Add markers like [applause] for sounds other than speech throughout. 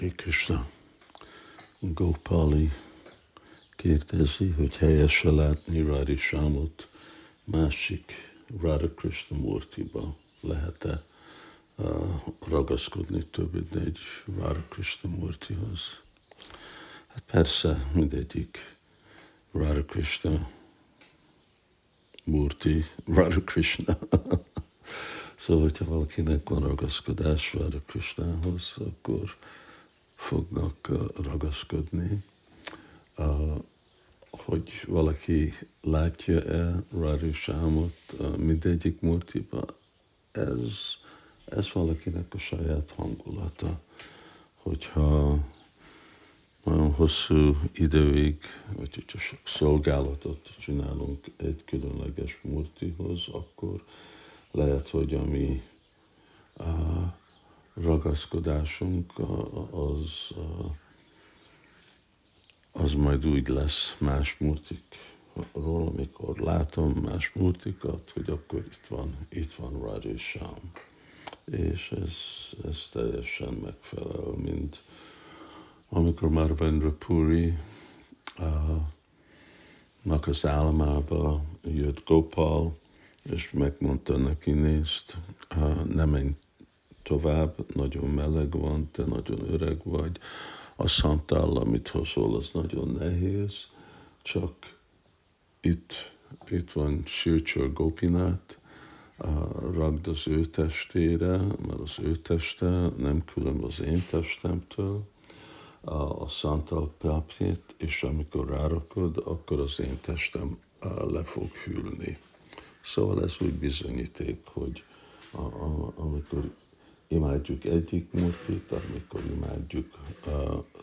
Hare Krishna. Gopali kérdezi, hogy helyes-e látni Rári Sámot másik Radha Krishna Murtiba. Lehet-e uh, ragaszkodni több, mint egy Radha Krishna Murtihoz? Hát persze, mindegyik Radha Krishna Murti, Radha Krishna. [laughs] szóval, hogyha valakinek van ragaszkodás Radha Krishnához, akkor fognak ragaszkodni. Hogy valaki látja-e Radha Sámot mindegyik murtiba, ez, ez valakinek a saját hangulata. Hogyha nagyon hosszú időig, vagy hogyha sok szolgálatot csinálunk egy különleges murtihoz, akkor lehet, hogy a mi a ragaszkodásunk az, az majd úgy lesz más murtikról, amikor látom más murtikat, hogy akkor itt van, itt van Radisham. És ez, ez teljesen megfelel, mint amikor Marvendra Puri uh, az álmába jött Gopal, és megmondta neki, nézd, uh, ne menj tovább, nagyon meleg van, te nagyon öreg vagy, a szantál, amit hozol, az nagyon nehéz, csak itt, itt van Sircsör Gopinát, ragd az ő testére, mert az ő teste nem külön az én testemtől, a Szantal Praptit, és amikor rárakod, akkor az én testem le fog hűlni. Szóval ez úgy bizonyíték, hogy a, a, amikor imádjuk egyik murtit, amikor imádjuk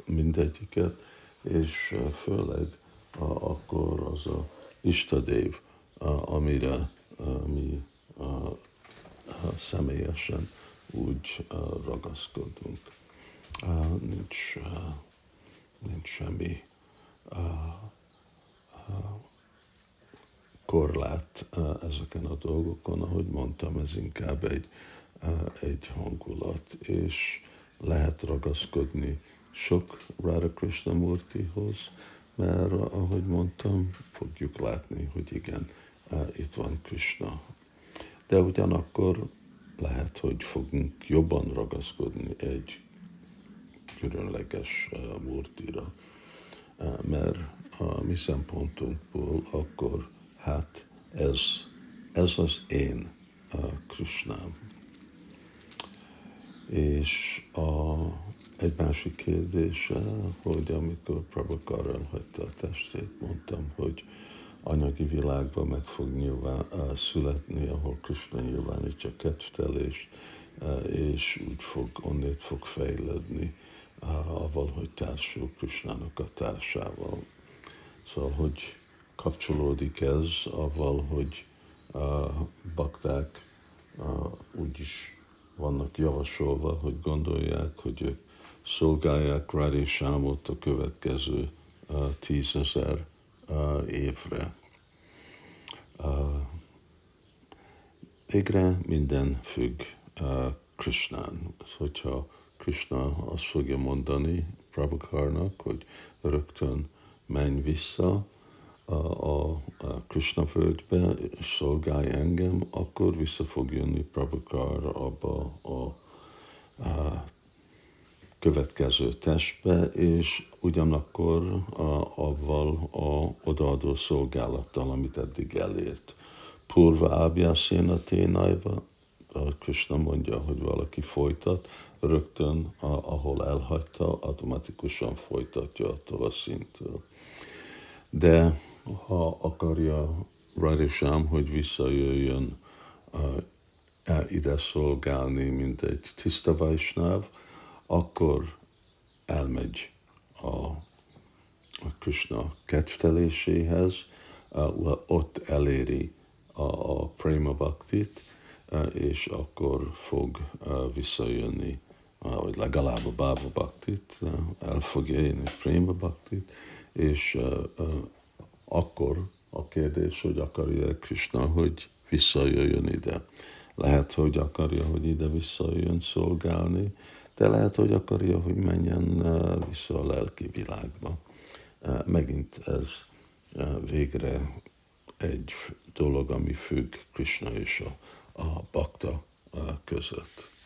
mindegyiket, és főleg akkor az a Istadév, amire mi személyesen úgy ragaszkodunk. Nincs, nincs semmi korlát ezeken a dolgokon, ahogy mondtam, ez inkább egy, egy hangulat, és lehet ragaszkodni sok Radha Krishna Murtihoz, mert ahogy mondtam, fogjuk látni, hogy igen, itt van Krishna. De ugyanakkor lehet, hogy fogunk jobban ragaszkodni egy különleges murtira, mert a mi szempontunkból akkor hát ez, ez az én Krishnám. És a, egy másik kérdés, hogy amikor Prabhakar elhagyta a testét, mondtam, hogy anyagi világban meg fog nyilván születni, ahol Krishna nyilvánítja kedvtelést, és úgy fog, onnét fog fejledni avval, hogy társul Krisnának a társával. Szóval, hogy kapcsolódik ez avval, hogy a bakták úgy is vannak javasolva, hogy gondolják, hogy ők szolgálják Radhi Sámot a következő tízezer évre. Végre minden függ Krishnán. Hogyha Krishna azt fogja mondani Prabhukarnak, hogy rögtön menj vissza a, a, a Krishna földbe, és szolgálj engem, akkor vissza fog jönni Prabhukar abba a, a következő testbe, és ugyanakkor a, avval a odaadó szolgálattal, amit eddig elért. Purva ábjászéna ténájva, a Krishna mondja, hogy valaki folytat, rögtön, ahol elhagyta, automatikusan folytatja attól a szinttől. De ha akarja Radisham, hogy visszajöjjön uh, ide szolgálni, mint egy tiszta Vaisnáv, akkor elmegy a, a Krishna kedvteléséhez, uh, ott eléri a, a Prema Bhaktit, uh, és akkor fog uh, visszajönni vagy legalább a Bába Baktit, el fogja élni Préma Baktit, és akkor a kérdés, hogy akarja Krishna, hogy visszajöjjön ide. Lehet, hogy akarja, hogy ide visszajöjjön szolgálni, de lehet, hogy akarja, hogy menjen vissza a lelki világba. Megint ez végre egy dolog, ami függ Krishna és a, a bakta között.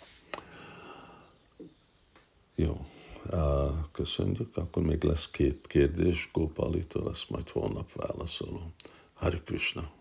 Köszönjük. Akkor még lesz két kérdés Gopalitól, ezt majd holnap válaszolom. Hari Krishna.